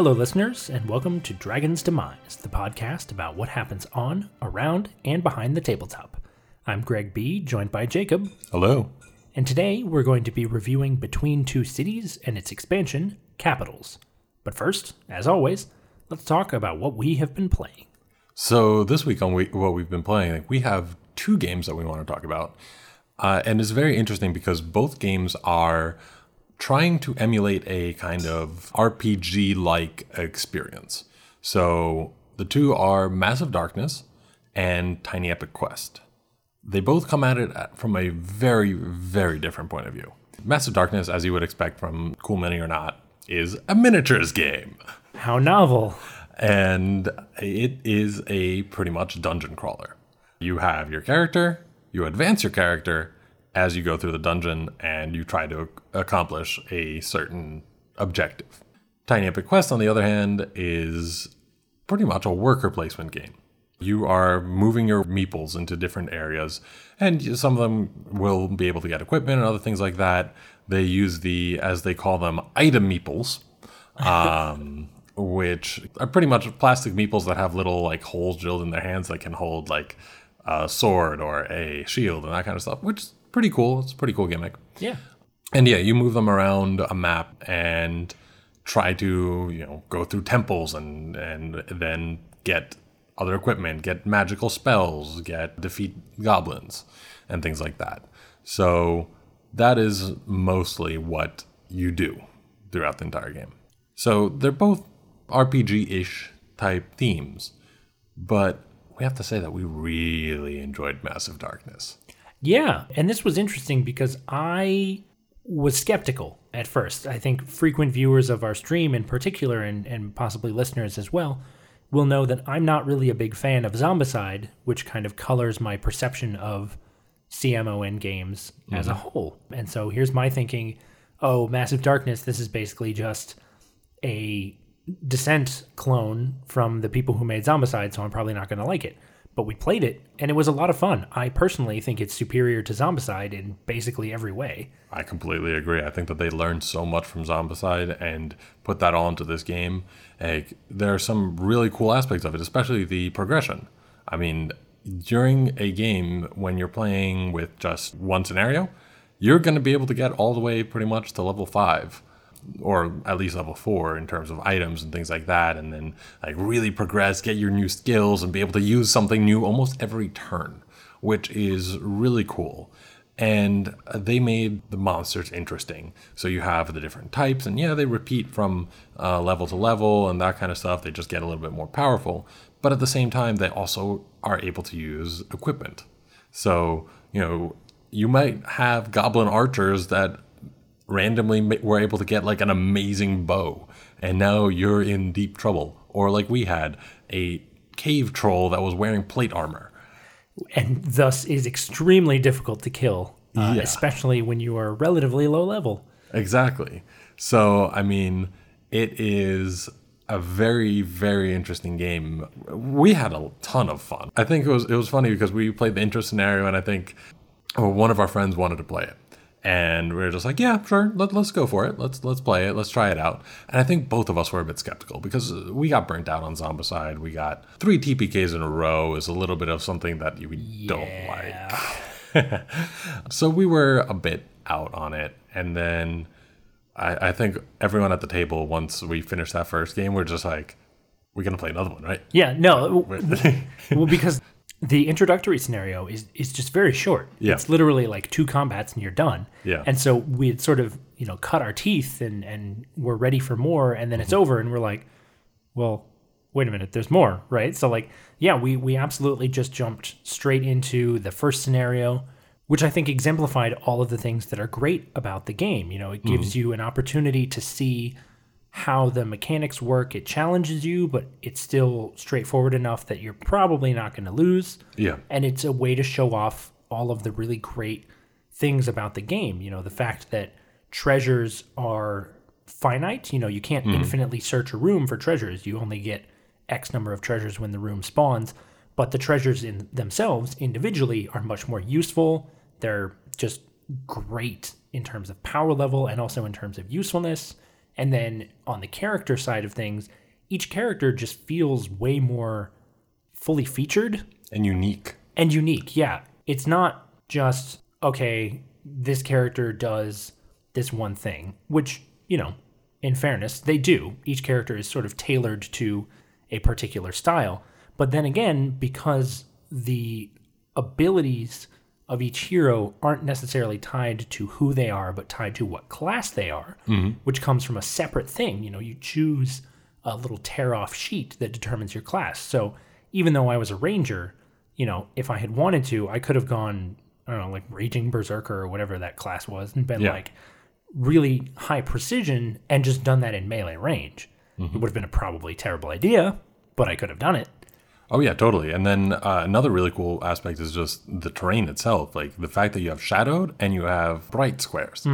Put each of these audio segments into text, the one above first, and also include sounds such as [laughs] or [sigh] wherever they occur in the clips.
Hello, listeners, and welcome to Dragon's Demise, the podcast about what happens on, around, and behind the tabletop. I'm Greg B., joined by Jacob, Hello. and today we're going to be reviewing Between Two Cities and its expansion, Capitals. But first, as always, let's talk about what we have been playing. So this week on we, what we've been playing, we have two games that we want to talk about, uh, and it's very interesting because both games are trying to emulate a kind of RPG-like experience. So the two are Massive Darkness and Tiny Epic Quest. They both come at it from a very, very different point of view. Massive Darkness, as you would expect from Cool Mini or Not, is a miniatures game. How novel! and it is a pretty much dungeon crawler. You have your character, you advance your character as you go through the dungeon, and you try to accomplish a certain objective. Tiny Epic Quest, on the other hand, is pretty much a worker placement game. You are moving your meeples into different areas, and some of them will be able to get equipment and other things like that. They use the, as they call them, item meeples, [laughs] um, which are pretty much plastic meeples that have little like holes drilled in their hands that can hold like a sword or a shield and that kind of stuff, which pretty cool. It's a pretty cool gimmick. Yeah. And yeah, you move them around a map and try to, you know, go through temples and and then get other equipment, get magical spells, get defeat goblins and things like that. So that is mostly what you do throughout the entire game. So they're both RPG-ish type themes, but we have to say that we really enjoyed Massive Darkness. Yeah, and this was interesting because I was skeptical at first. I think frequent viewers of our stream in particular, and, and possibly listeners as well, will know that I'm not really a big fan of Zombicide, which kind of colors my perception of CMON games as a mm-hmm. whole. And so here's my thinking oh, Massive Darkness, this is basically just a Descent clone from the people who made Zombicide, so I'm probably not going to like it. But we played it, and it was a lot of fun. I personally think it's superior to Zombicide in basically every way. I completely agree. I think that they learned so much from Zombicide and put that all into this game. Like, there are some really cool aspects of it, especially the progression. I mean, during a game when you're playing with just one scenario, you're going to be able to get all the way pretty much to level five or at least level four in terms of items and things like that and then like really progress get your new skills and be able to use something new almost every turn which is really cool. And they made the monsters interesting. So you have the different types and yeah they repeat from uh, level to level and that kind of stuff. They just get a little bit more powerful. But at the same time they also are able to use equipment. So you know you might have goblin archers that randomly were able to get like an amazing bow. And now you're in deep trouble. Or like we had a cave troll that was wearing plate armor. And thus is extremely difficult to kill, uh, Yeah. especially when you are relatively low level. exactly. So i mean it is a very very interesting game. We had a ton of fun. I think it was it was funny because we played the intro scenario and i think oh, one of our friends wanted to play it and we are just like yeah sure let, let's go for it. Let's let's play it. Let's try it out. And i think both of us were a bit skeptical because we got burnt out on zombicide. We got three tpks in a row is a little bit of something that you don't like. [laughs] So we were a bit out on it. And then I, I think everyone at the table once we finished that first game we're just like we're gonna play another one right? Yeah, no, [laughs] well, because the introductory scenario is is just very short. Yeah. It's literally like two combats and you're done. Yeah. And so we had sort of, you know, cut our teeth and and we're ready for more and then it's Mm-hmm. over and we're like, well, wait a minute, there's more, right? So like, yeah, we we absolutely just jumped straight into the first scenario, which I think exemplified all of the things that are great about the game. You know, it gives you an opportunity to see how the mechanics work. It challenges you, but it's still straightforward enough that you're probably not going to lose. yeah And it's a way to show off all of the really great things about the game. You know, the fact that treasures are finite. You know, you can't mm-hmm. infinitely search a room for treasures. You only get X number of treasures when the room spawns. But the treasures in themselves individually are much more useful. They're just great in terms of power level and also in terms of usefulness. And then on the character side of things, each character just feels way more fully featured And unique. and unique. Yeah. It's not just, okay, this character does this one thing, which, you know, in fairness, they do. Each character is sort of tailored to a particular style. But then again, because the abilities of each hero aren't necessarily tied to who they are, but tied to what class they are, mm-hmm. which comes from a separate thing. You know, you choose a little tear off sheet that determines your class. So even though I was a ranger, you know, if I had wanted to, I could have gone, I don't know, like Raging Berserker or whatever that class was, and been Yeah. like really high precision and just done that in melee range. It mm-hmm. would have been a probably terrible idea, but I could have done it. Oh yeah, totally. And then uh, another really cool aspect is just the terrain itself, like the fact that you have shadowed and you have bright squares,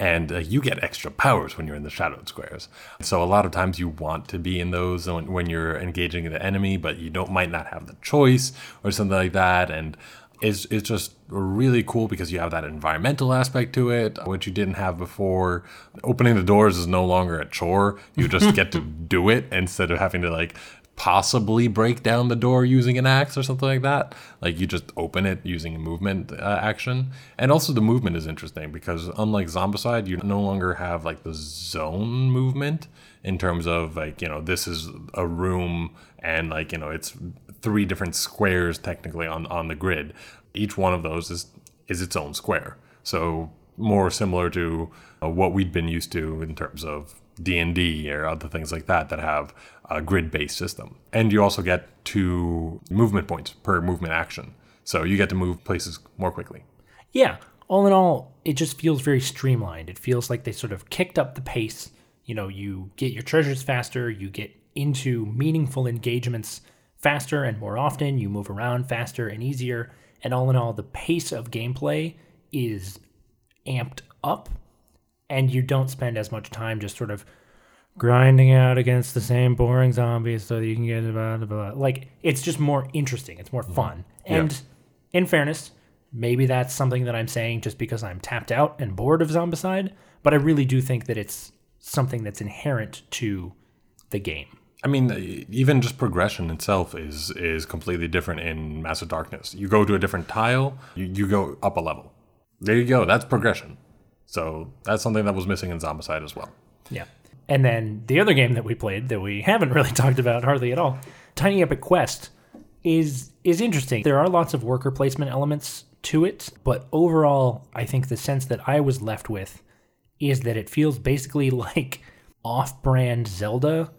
and uh, you get extra powers when you're in the shadowed squares. So a lot of times you want to be in those when, when you're engaging the enemy, but you don't might not have the choice or something like that, and. It's, it's just really cool because you have that environmental aspect to it, which you didn't have before. Opening the doors is no longer a chore. You just [laughs] get to do it instead of having to like possibly break down the door using an axe or something like that. Like you just open it using a movement uh, action. And also the movement is interesting because unlike Zombicide, you no longer have like the zone movement in terms of like, you know, this is a room and like, you know, it's three different squares technically on on the grid. Each one of those is is its own square. So more similar to what we'd been used to in terms of D&D or other things like that that have a grid-based system. And you also get two movement points per movement action. So you get to move places more quickly. Yeah, all in all, it just feels very streamlined. It feels like they sort of kicked up the pace. You know, you get your treasures faster, you get into meaningful engagements faster and more often, you move around faster and easier. And all in all, the pace of gameplay is amped up, and you don't spend as much time just sort of grinding out against the same boring zombies so that you can get blah, blah, blah. like it's just more interesting it's more fun and in fairness maybe that's something that i'm saying just because i'm tapped out and bored of zombicide but i really do think that it's something that's inherent to the game I mean, uh, even just progression itself is is completely different in Massive Darkness. You go to a different tile, you, you go up a level. There you go. That's progression. So that's something that was missing in Zombicide as well. Yeah. And then the other game that we played that we [laughs] haven't really talked about hardly at all, Tiny Epic Quest, is is interesting. There are lots of worker placement elements to it, but overall, I think the sense that I was left with is that it feels basically [laughs] like off-brand Zelda,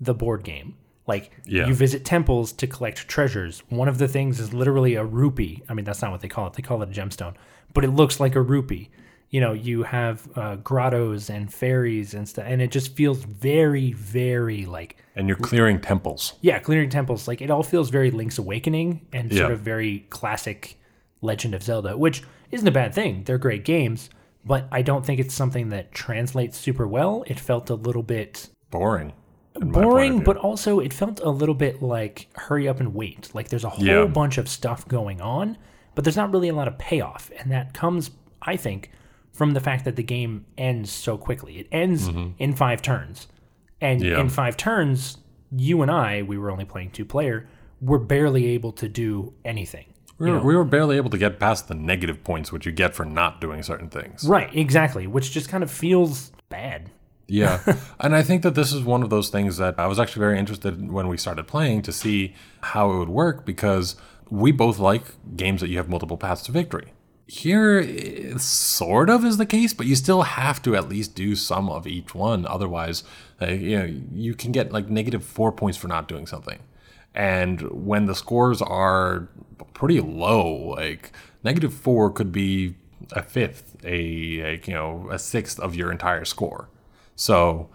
the board game. Like Yeah. you visit temples to collect treasures. One of the things is literally a rupee. I mean, that's not what they call it. They call it a gemstone, but it looks like a rupee. You know, you have uh, grottos and fairies and stuff, and it just feels very, very like And you're clearing temples. yeah, clearing temples. Like it all feels very Link's Awakening and sort Yeah. of very classic Legend of Zelda, which isn't a bad thing. They're great games, but I don't think it's something that translates super well. It felt a little bit Boring. in my point of boring, but also it felt a little bit like hurry up and wait. Like there's a whole Yeah. bunch of stuff going on, but there's not really a lot of payoff. And that comes, I think, from the fact that the game ends so quickly. It ends in five turns. And Mm-hmm. Yeah. in five turns, you and I, we were only playing two player, were barely able to do anything. we were, we were barely able to get past the negative points which you get for not doing certain things. Right, exactly, which just kind of feels bad. Yeah. [laughs] and I think that this is one of those things that I was actually very interested in when we started playing to see how it would work because we both like games that you have multiple paths to victory. Here, it sort of is the case, but you still have to at least do some of each one. Otherwise, uh, you know, you can get like negative four points for not doing something. And when the scores are pretty low, like negative four could be a fifth, a, a you know a sixth of your entire score. So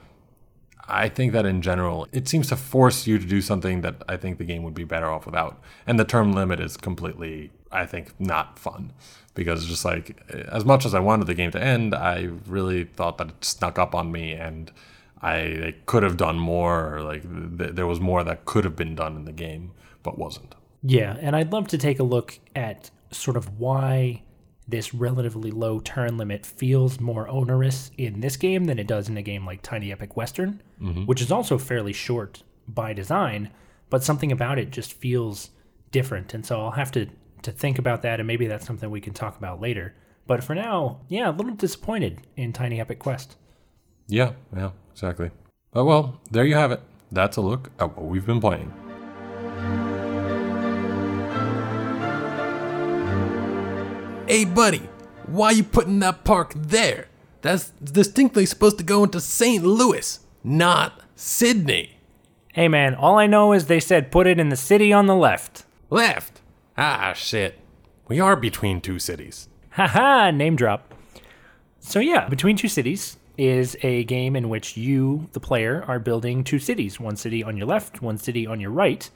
I think that in general, it seems to force you to do something that I think the game would be better off without. And the term limit is completely, I think, not fun because just like as much as I wanted the game to end, I really thought that it snuck up on me and I could have done more. Like th- there was more that could have been done in the game, but wasn't. Yeah, and I'd love to take a look at sort of why this relatively low turn limit feels more onerous in this game than it does in a game like Tiny Epic Western, mm-hmm. which is also fairly short by design, but something about it just feels different. And so I'll have to, to think about that, and maybe that's something we can talk about later. But for now, yeah, a little disappointed in Tiny Epic Quest. Yeah, yeah, exactly. But well, there you have it. That's a look at what we've been playing. Hey, buddy, why you putting that park there? That's distinctly supposed to go into St. Louis, not Sydney. Hey man, all I know is they said put it in the city on the left. Left. Ah, shit. We are between two cities. Haha, name drop. So yeah, Between Two Cities is a game in which you, the player, are building two cities. One city on your left, one city on your right,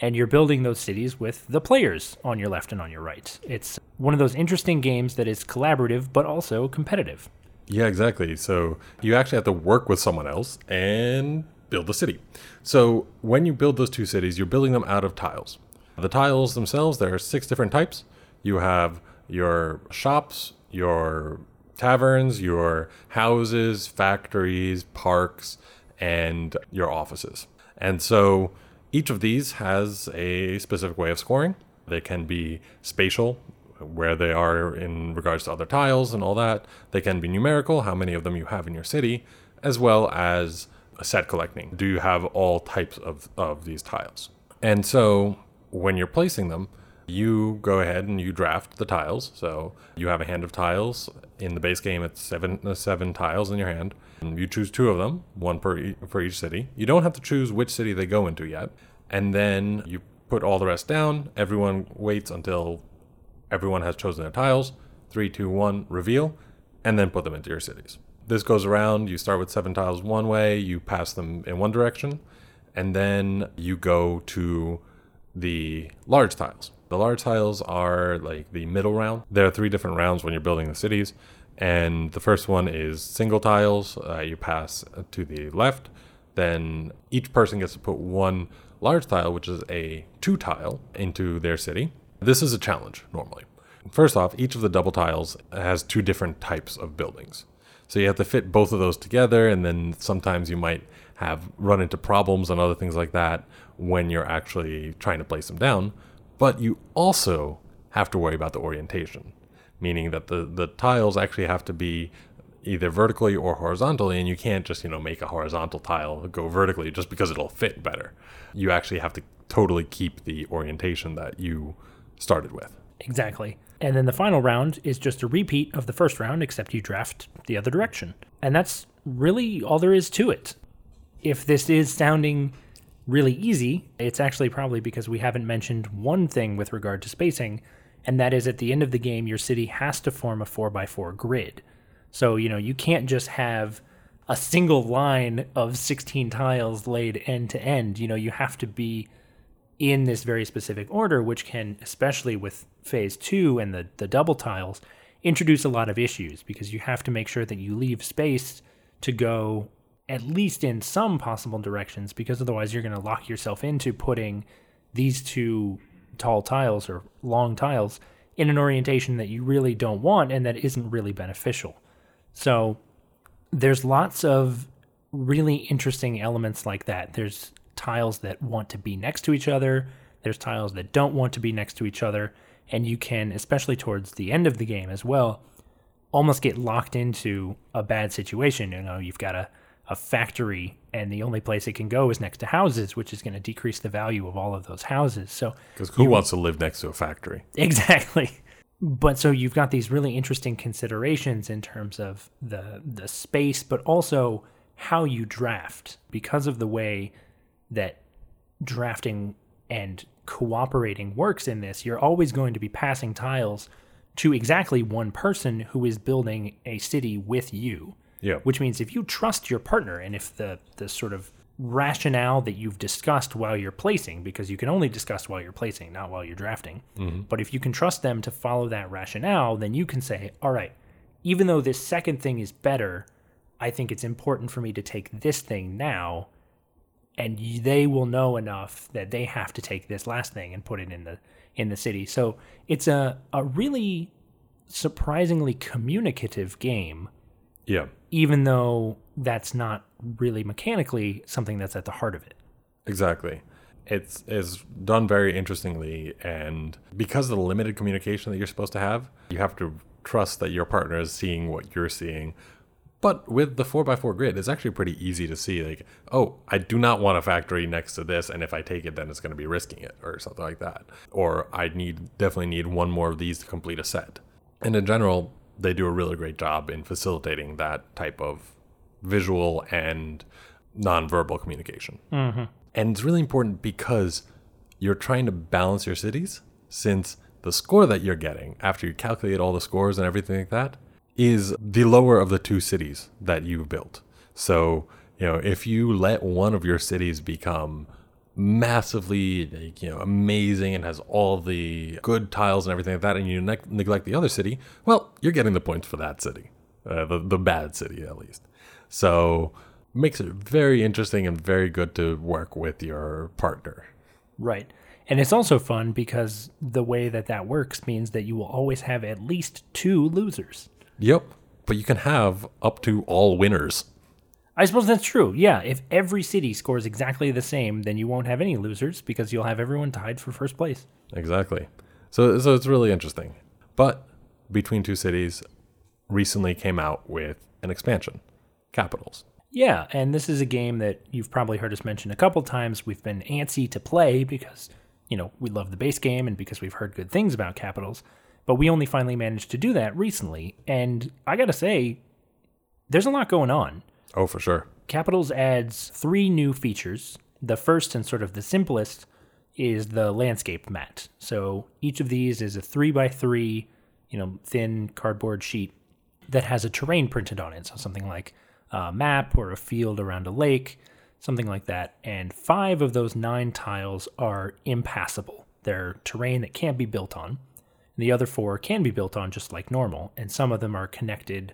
and you're building those cities with the players on your left and on your right. It's one of those interesting games that is collaborative but also competitive. Yeah, exactly. So you actually have to work with someone else and build the city. So when you build those two cities, you're building them out of tiles. The tiles themselves, there are six different types. You have your shops, your taverns, your houses, factories, parks, and your offices. And so each of these has a specific way of scoring. They can be spatial, where they are in regards to other tiles and all that. They can be numerical, how many of them you have in your city, as well as set collecting. Do you have all types of, of these tiles? And so when you're placing them, you go ahead and you draft the tiles. So you have a hand of tiles. In the base game, it's seven uh, seven tiles in your hand. And you choose two of them, one per e- for each city. You don't have to choose which city they go into yet. And then you put all the rest down. Everyone waits until everyone has chosen their tiles. Three, two, one, reveal, and then put them into your cities. This goes around. You start with seven tiles one way. You pass them in one direction, and then you go to the large tiles. The large tiles are like the middle round. There are three different rounds when you're building the cities. And the first one is single tiles. Uh, you pass to the left. Then each person gets to put one large tile, which is a two tile, into their city. This is a challenge normally. First off, each of the double tiles has two different types of buildings. So you have to fit both of those together, and then sometimes you might have run into problems and other things like that when you're actually trying to place them down. But you also have to worry about the orientation, meaning that the, the tiles actually have to be either vertically or horizontally, and you can't just, you know, make a horizontal tile go vertically just because it'll fit better. You actually have to totally keep the orientation that you started with. Exactly. And then the final round is just a repeat of the first round, except you draft the other direction. And that's really all there is to it. If this is sounding really easy, it's actually probably because we haven't mentioned one thing with regard to spacing, and that is at the end of the game, your city has to form a 4x4 grid. So, you know, you can't just have a single line of 16 tiles laid end to end. You know, you have to be in this very specific order, which can, especially with phase two and the, the double tiles, introduce a lot of issues because you have to make sure that you leave space to go at least in some possible directions because otherwise you're going to lock yourself into putting these two tall tiles or long tiles in an orientation that you really don't want and that isn't really beneficial. So there's lots of really interesting elements like that. There's tiles that want to be next to each other, there's tiles that don't want to be next to each other, and you can, especially towards the end of the game as well, almost get locked into a bad situation. You know, you've got a, a factory, and the only place it can go is next to houses, which is going to decrease the value of all of those houses. So, Because who wants to live next to a factory? [laughs] Exactly. But so you've got these really interesting considerations in terms of the the space, but also how you draft because of the way that drafting and cooperating works in this. You're always going to be passing tiles to exactly one person who is building a city with you. Yeah. Which means if you trust your partner and if the the sort of rationale that you've discussed while you're placing, because you can only discuss while you're placing, not while you're drafting. Mm-hmm. But if you can trust them to follow that rationale, then you can say, all right, even though this second thing is better, I think it's important for me to take this thing now. And they will know enough that they have to take this last thing and put it in the in the city. So it's a, a really surprisingly communicative game, Yeah. even though that's not really mechanically something that's at the heart of it. Exactly. It's it's done very interestingly, and because of the limited communication that you're supposed to have, you have to trust that your partner is seeing what you're seeing. But with the 4x4 grid, it's actually pretty easy to see, like, oh, I do not want a factory next to this, and if I take it, then it's going to be risking it, or something like that. Or I need definitely need one more of these to complete a set. And in general, they do a really great job in facilitating that type of visual and nonverbal communication. Mm-hmm. And it's really important because you're trying to balance your cities since the score that you're getting after you calculate all the scores and everything like that is the lower of the two cities that you built. So, you know, if you let one of your cities become massively like, you know amazing and has all the good tiles and everything like that and you ne- neglect the other city well you're getting the points for that city uh, the, the bad city at least so makes it very interesting and very good to work with your partner. Right. And it's also fun because the way that that works means that you will always have at least two losers. Yep. But you can have up to all winners. I suppose that's true. Yeah, if every city scores exactly the same, then you won't have any losers because you'll have everyone tied for first place. Exactly. So so it's really interesting. But Between Two Cities recently came out with an expansion, Capitals. Yeah, and this is a game that you've probably heard us mention a couple times. We've been antsy to play because, you know, we love the base game and because we've heard good things about Capitals. But we only finally managed to do that recently. And I gotta say, there's a lot going on. Oh, for sure. Capitals adds three new features. The first and sort of the simplest is the landscape mat. So each of these is a three by three, you know, thin cardboard sheet that has a terrain printed on it. So something like a map or a field around a lake, something like that. And five of those nine tiles are impassable. They're terrain that can't be built on. The other four can be built on just like normal, and some of them are connected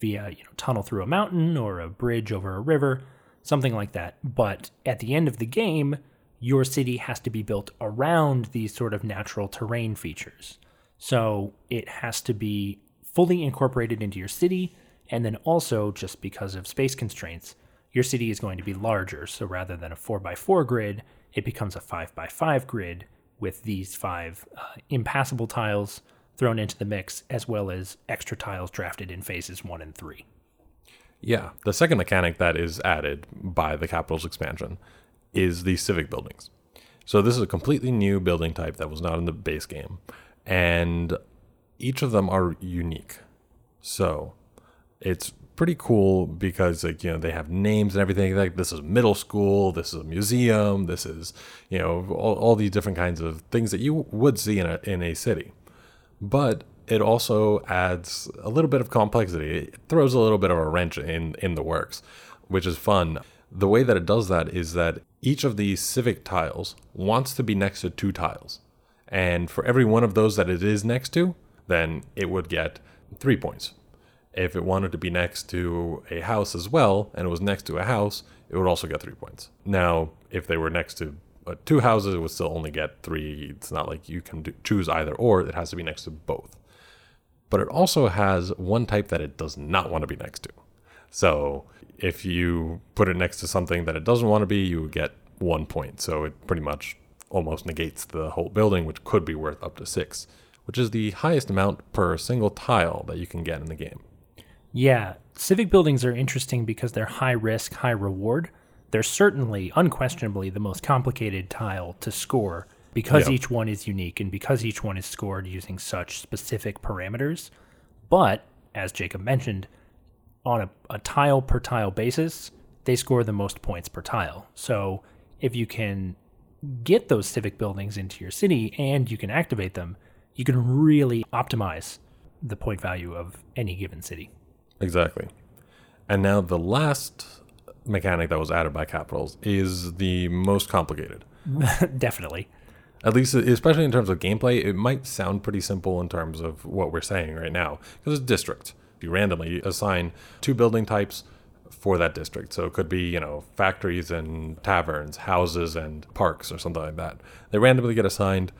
via you know tunnel through a mountain or a bridge over a river, something like that. But at the end of the game, your city has to be built around these sort of natural terrain features. So it has to be fully incorporated into your city, and then also just because of space constraints, your city is going to be larger. So rather than a 4x4 grid, it becomes a 5x5 grid with these five uh, impassable tiles thrown into the mix, as well as extra tiles drafted in phases one and three. Yeah. The second mechanic that is added by the Capitals expansion is the civic buildings. So this is a completely new building type that was not in the base game, and each of them are unique. So it's pretty cool because like you know they have names and everything like this is middle school this is a museum this is you know all, all these different kinds of things that you would see in a, in a city but it also adds a little bit of complexity. It throws a little bit of a wrench in in the works which is fun. The way that it does that is that each of these civic tiles wants to be next to two tiles. And for every one of those that it is next to then it would get three points. If it wanted to be next to a house as well, and it was next to a house, it would also get three points. Now, if they were next to uh, two houses, would still only get three. It's not like you can do, choose either or, it has to be next to both. But it also has one type that it does not want to be next to. So if you put it next to something that it doesn't want to be, you get one point. So it pretty much almost negates the whole building, which could be worth up to six, which is the highest amount per single tile that you can get in the game. Yeah, civic buildings are interesting because they're high risk, high reward. They're certainly, unquestionably, the most complicated tile to score because Yeah. each one is unique and because each one is scored using such specific parameters. But, as Jacob mentioned, on a, a tile per tile basis, they score the most points per tile. So if you can get those civic buildings into your city and you can activate them, you can really optimize the point value of any given city. Exactly. And now the last mechanic that was added by Capitals is the most complicated. [laughs] Definitely. At least, especially in terms of gameplay, it might sound pretty simple in terms of what we're saying right now, because it's district. You randomly assign two building types for that district. So it could be, you know, factories and taverns, houses and parks, or something like that. They randomly get assigned.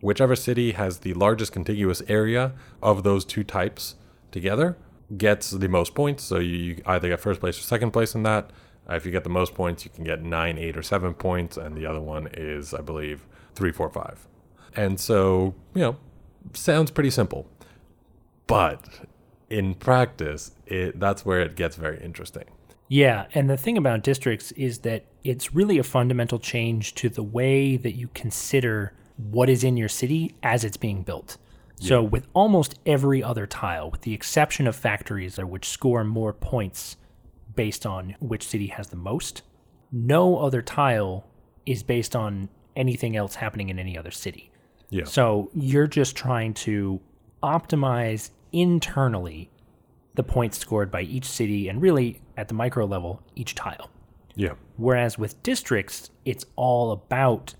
whichever city has the largest contiguous area of those two types together gets the most points. So you either get first place or second place in that. Uh, if you get the most points, you can get nine, eight, or seven points, and the other one is, I believe, three, four, five. And so, you know, sounds pretty simple. But in practice, it, that's where it gets very interesting. Yeah, and the thing about districts is that it's really a fundamental change to the way that you consider what is in your city as it's being built. So, with almost every other tile, with the exception of factories which score more points based on which city has the most, no other tile is based on anything else happening in any other city. Yeah. So, you're just trying to optimize internally the points scored by each city and really at the micro level, each tile. Yeah. Whereas with districts, it's all about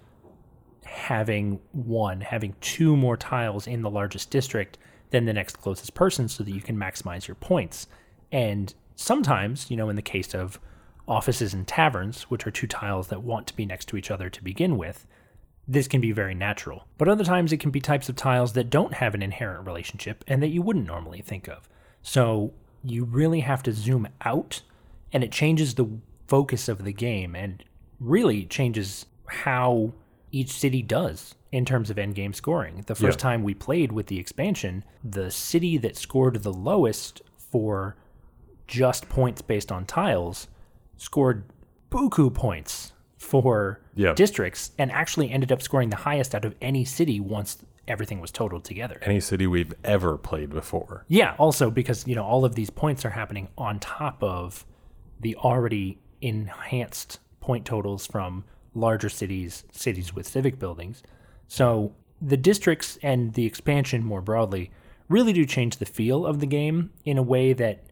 having one, having two more tiles in the largest district than the next closest person so that you can maximize your points. And sometimes, you know, in the case of offices and taverns, which are two tiles that want to be next to each other to begin with, this can be very natural. But other times it can be types of tiles that don't have an inherent relationship and that you wouldn't normally think of. So you really have to zoom out and it changes the focus of the game and really changes how each city does in terms of endgame scoring. The first Yeah. time we played with the expansion, the city that scored the lowest for just points based on tiles scored buku points for Yeah. districts and actually ended up scoring the highest out of any city once everything was totaled together. Any city we've ever played before. Yeah, also because, you know, all of these points are happening on top of the already enhanced point totals from larger cities, cities with civic buildings. So the districts and the expansion more broadly really do change the feel of the game in a way that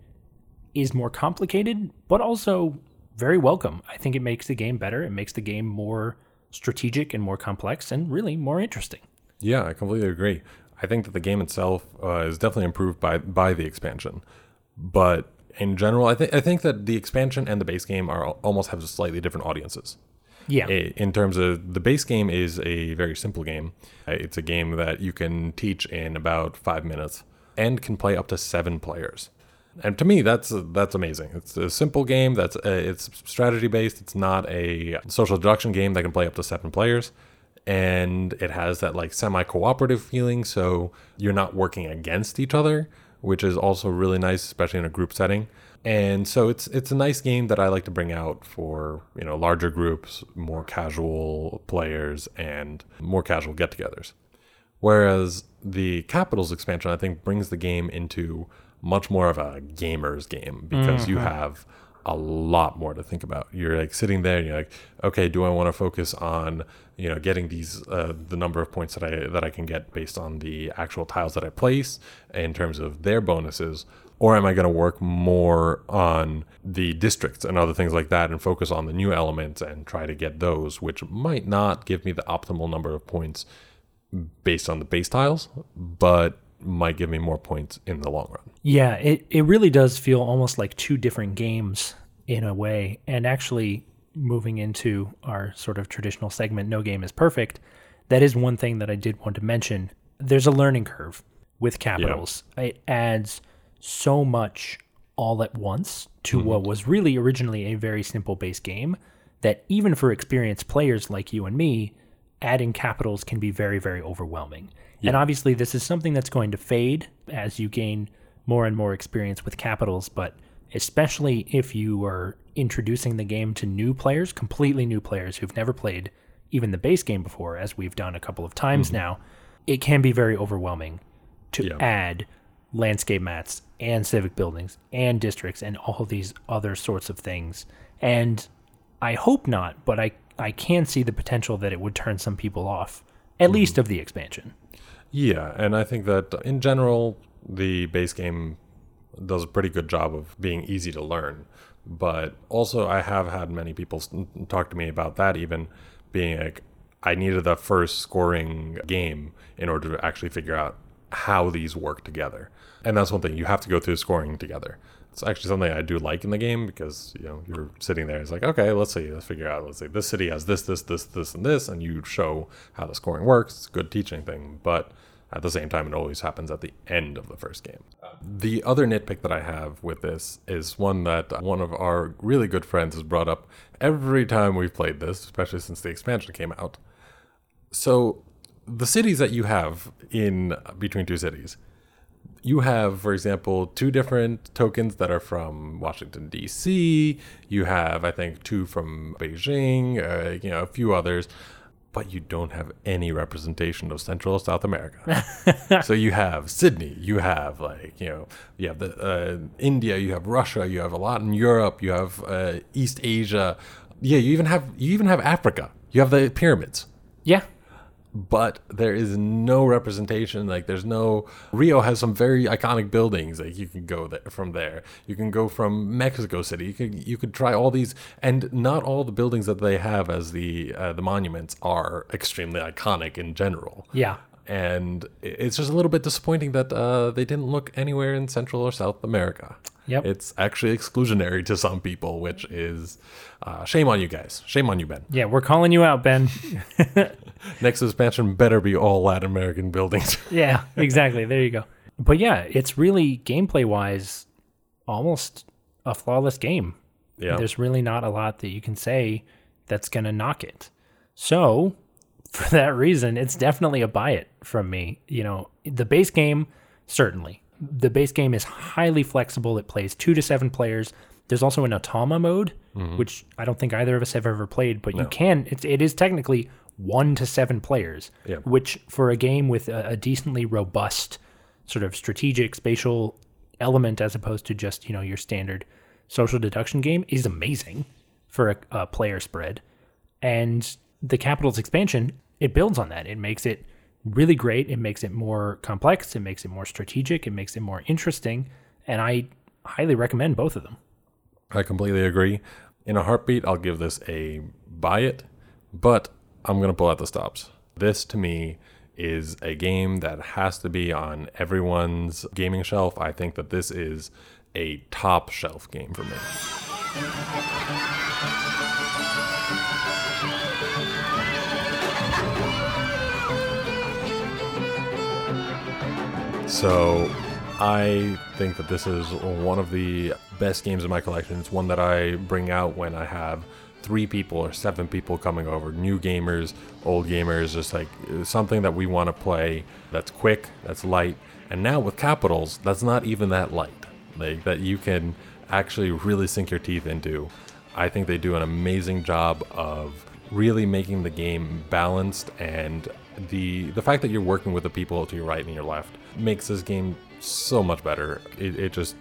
is more complicated, but also very welcome. I think it makes the game better. It makes the game more strategic and more complex and really more interesting. Yeah, I completely agree. I think that the game itself uh, is definitely improved by by the expansion, but in general, I think I think that the expansion and the base game are almost have slightly different audiences. Yeah. In terms of the base game is a very simple game. Uh, It's a game that you can teach in about five minutes and can play up to seven players. And to me, that's that's amazing. It's a simple game. That's uh, it's strategy based. It's not a social deduction game that can play up to seven players, and it has that like semi cooperative feeling. So you're not working against each other, which is also really nice, especially in a group setting. And so it's it's a nice game that I like to bring out for you know larger groups, more casual players, and more casual get-togethers. Whereas the Capitals expansion, I think, brings the game into much more of a gamer's game because you have a lot more to think about. You're like sitting there and you're like, okay, do I want to focus on you know getting these uh, the number of points that I that I can get based on the actual tiles that I place in terms of their bonuses, or am I going to work more on the districts and other things like that and focus on the new elements and try to get those, which might not give me the optimal number of points based on the base tiles, but might give me more points in the long run. Yeah, it, it really does feel almost like two different games in a way. And actually, moving into our sort of traditional segment, No Game is Perfect, that is one thing that I did want to mention. There's a learning curve with capitals, it adds so much all at once to mm-hmm. what was really originally a very simple base game that even for experienced players like you and me, adding capitals can be very, very overwhelming. And obviously, this is something that's going to fade as you gain more and more experience with capitals, but especially if you are introducing the game to new players, completely new players who've never played even the base game before, as we've done a couple of times mm-hmm. now, it can be very overwhelming to Yeah. add landscape mats and civic buildings and districts and all these other sorts of things. And I hope not, but I, I can see the potential that it would turn some people off, at mm-hmm. least of the expansion. Yeah, and I think that in general, the base game does a pretty good job of being easy to learn. But also, I have had many people talk to me about that, even being like, I needed the first scoring game in order to actually figure out how these work together. And that's one thing, you have to go through scoring together. It's actually something I do like in the game because you know you're sitting there. It's like okay, let's see, let's figure out. Let's see, this city has this, this, this, this, and this, and you show how the scoring works. It's a good teaching thing, but at the same time, it always happens at the end of the first game. The other nitpick that I have with this is one that one of our really good friends has brought up every time we've played this, especially since the expansion came out. So, the cities that you have in Between Two Cities, you have, for example, two different tokens that are from Washington D.C. You have, I think, two from Beijing. Uh, you know, a few others, but you don't have any representation of Central or South America. [laughs] so you have Sydney. You have like you know, you have the uh, India. You have Russia. You have a lot in Europe. You have uh, East Asia. Yeah, you even have you even have Africa. You have the pyramids Yeah. But there is no representation. Like there's no Rio has some very iconic buildings. Like you can go there from there. You can go from Mexico City. You could you could try all these, and not all the buildings that they have as the uh, the monuments are extremely iconic in general. Yeah. And it's just a little bit disappointing that uh, they didn't look anywhere in Central or South America. Yep. It's actually exclusionary to some people, which is uh, shame on you guys. Shame on you, Ben. Yeah, we're calling you out, Ben. [laughs] Next expansion better be all Latin American buildings. [laughs] yeah, exactly. There you go. But yeah, it's really gameplay wise almost a flawless game. yeah. There's really not a lot that you can say that's going to knock it. So, for that reason, it's definitely a buy it from me. You know, the base game, certainly. The base game is highly flexible. It plays two to seven players. There's also an Automa mode, mm-hmm. which I don't think either of us have ever played, but you can, it's, it is technically one to seven players, Yeah. which for a game with a, a decently robust sort of strategic spatial element as opposed to just, you know, your standard social deduction game is amazing for a, a player spread. And the Capitals expansion, it builds on that. It makes it really great. It makes it more complex. It makes it more strategic. It makes it more interesting. And I highly recommend both of them. I completely agree. In a heartbeat, I'll give this a buy it, but I'm going to pull out the stops. This to me is a game that has to be on everyone's gaming shelf. I think that this is a top shelf game for me. So I think that this is one of the best games in my collection. It's one that I bring out when I have three people or seven people coming over, new gamers, old gamers, just like something that we want to play that's quick, that's light. And now with capitals, that's not even that light. Like that you can actually really sink your teeth into. I think they do an amazing job of really making the game balanced and the the fact that you're working with the people to your right and your left makes this game so much better. It, it just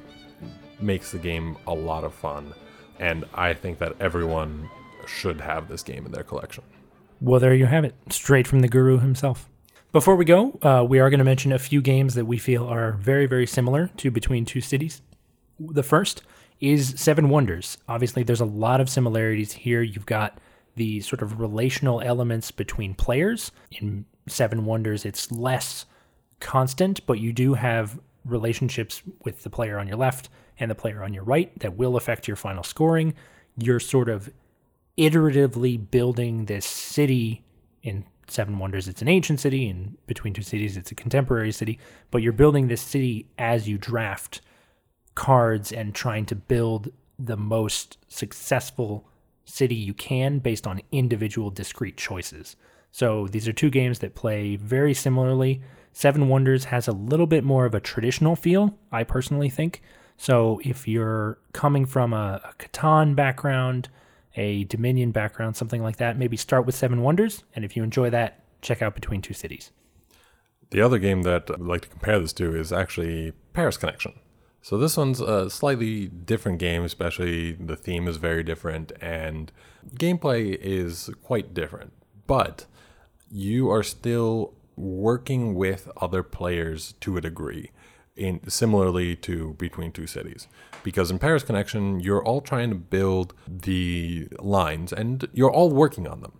makes the game a lot of fun, and I think that everyone should have this game in their collection. Well, there you have it, straight from the guru himself. Before we go, uh, we are going to mention a few games that we feel are very, very similar to Between Two Cities. The first is Seven Wonders. Obviously, there's a lot of similarities here. You've got the sort of relational elements between players. In Seven Wonders, it's less constant, but you do have relationships with the player on your left and the player on your right that will affect your final scoring. You're sort of iteratively building this city in Seven Wonders, it's an ancient city, and Between Two Cities, it's a contemporary city, but you're building this city as you draft cards and trying to build the most successful city you can based on individual discrete choices. So these are two games that play very similarly. Seven Wonders has a little bit more of a traditional feel, I personally think. So if you're coming from a, a Catan background, a Dominion background, something like that, maybe start with Seven Wonders. And if you enjoy that, check out Between Two Cities. The other game that I'd like to compare this to is actually Paris Connection. So this one's a slightly different game, especially the theme is very different and gameplay is quite different. But you are still working with other players to a degree in similarly to between two cities because in paris connection you're all trying to build the lines and you're all working on them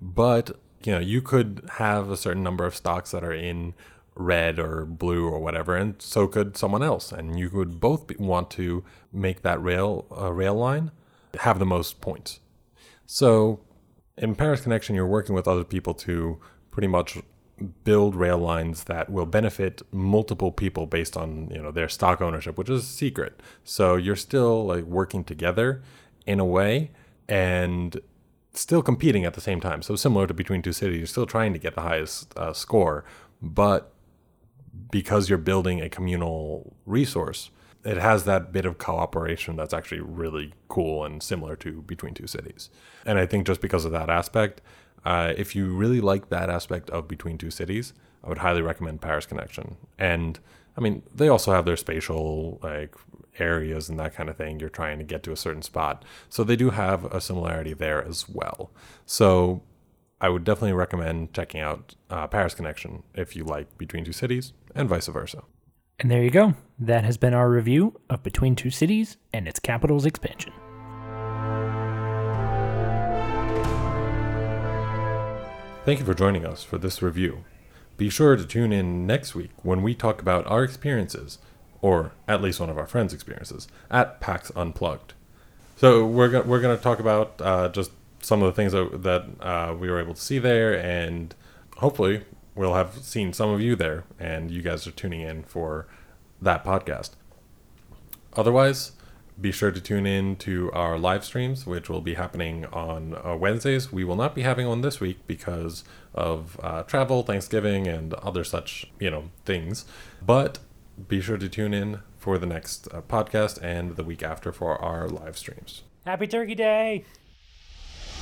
but you know you could have a certain number of stocks that are in red or blue or whatever, and so could someone else, and you would both be, want to make that rail uh, rail line have the most points. So, in Paris Connection, you're working with other people to pretty much build rail lines that will benefit multiple people based on you know their stock ownership, which is a secret. So you're still like working together in a way, and still competing at the same time. So similar to between two cities, you're still trying to get the highest uh, score, but because you're building a communal resource, it has that bit of cooperation that's actually really cool and similar to between two cities. And I think just because of that aspect, uh, if you really like that aspect of between two cities, I would highly recommend Paris Connection. And I mean, they also have their spatial like areas and that kind of thing. You're trying to get to a certain spot, so they do have a similarity there as well. So I would definitely recommend checking out uh, Paris Connection if you like Between Two Cities, and vice versa. And there you go. That has been our review of Between Two Cities and its Capitals expansion. Thank you for joining us for this review. Be sure to tune in next week when we talk about our experiences, or at least one of our friends' experiences, at PAX Unplugged. So we're go- we're going to talk about uh, just some of the things that, that uh, we were able to see there, and hopefully we'll have seen some of you there, and you guys are tuning in for that podcast. Otherwise, be sure to tune in to our live streams, which will be happening on uh, Wednesdays. We will not be having one this week because of uh, travel, Thanksgiving, and other such you know things. But be sure to tune in for the next uh, podcast and the week after for our live streams. Happy Turkey Day!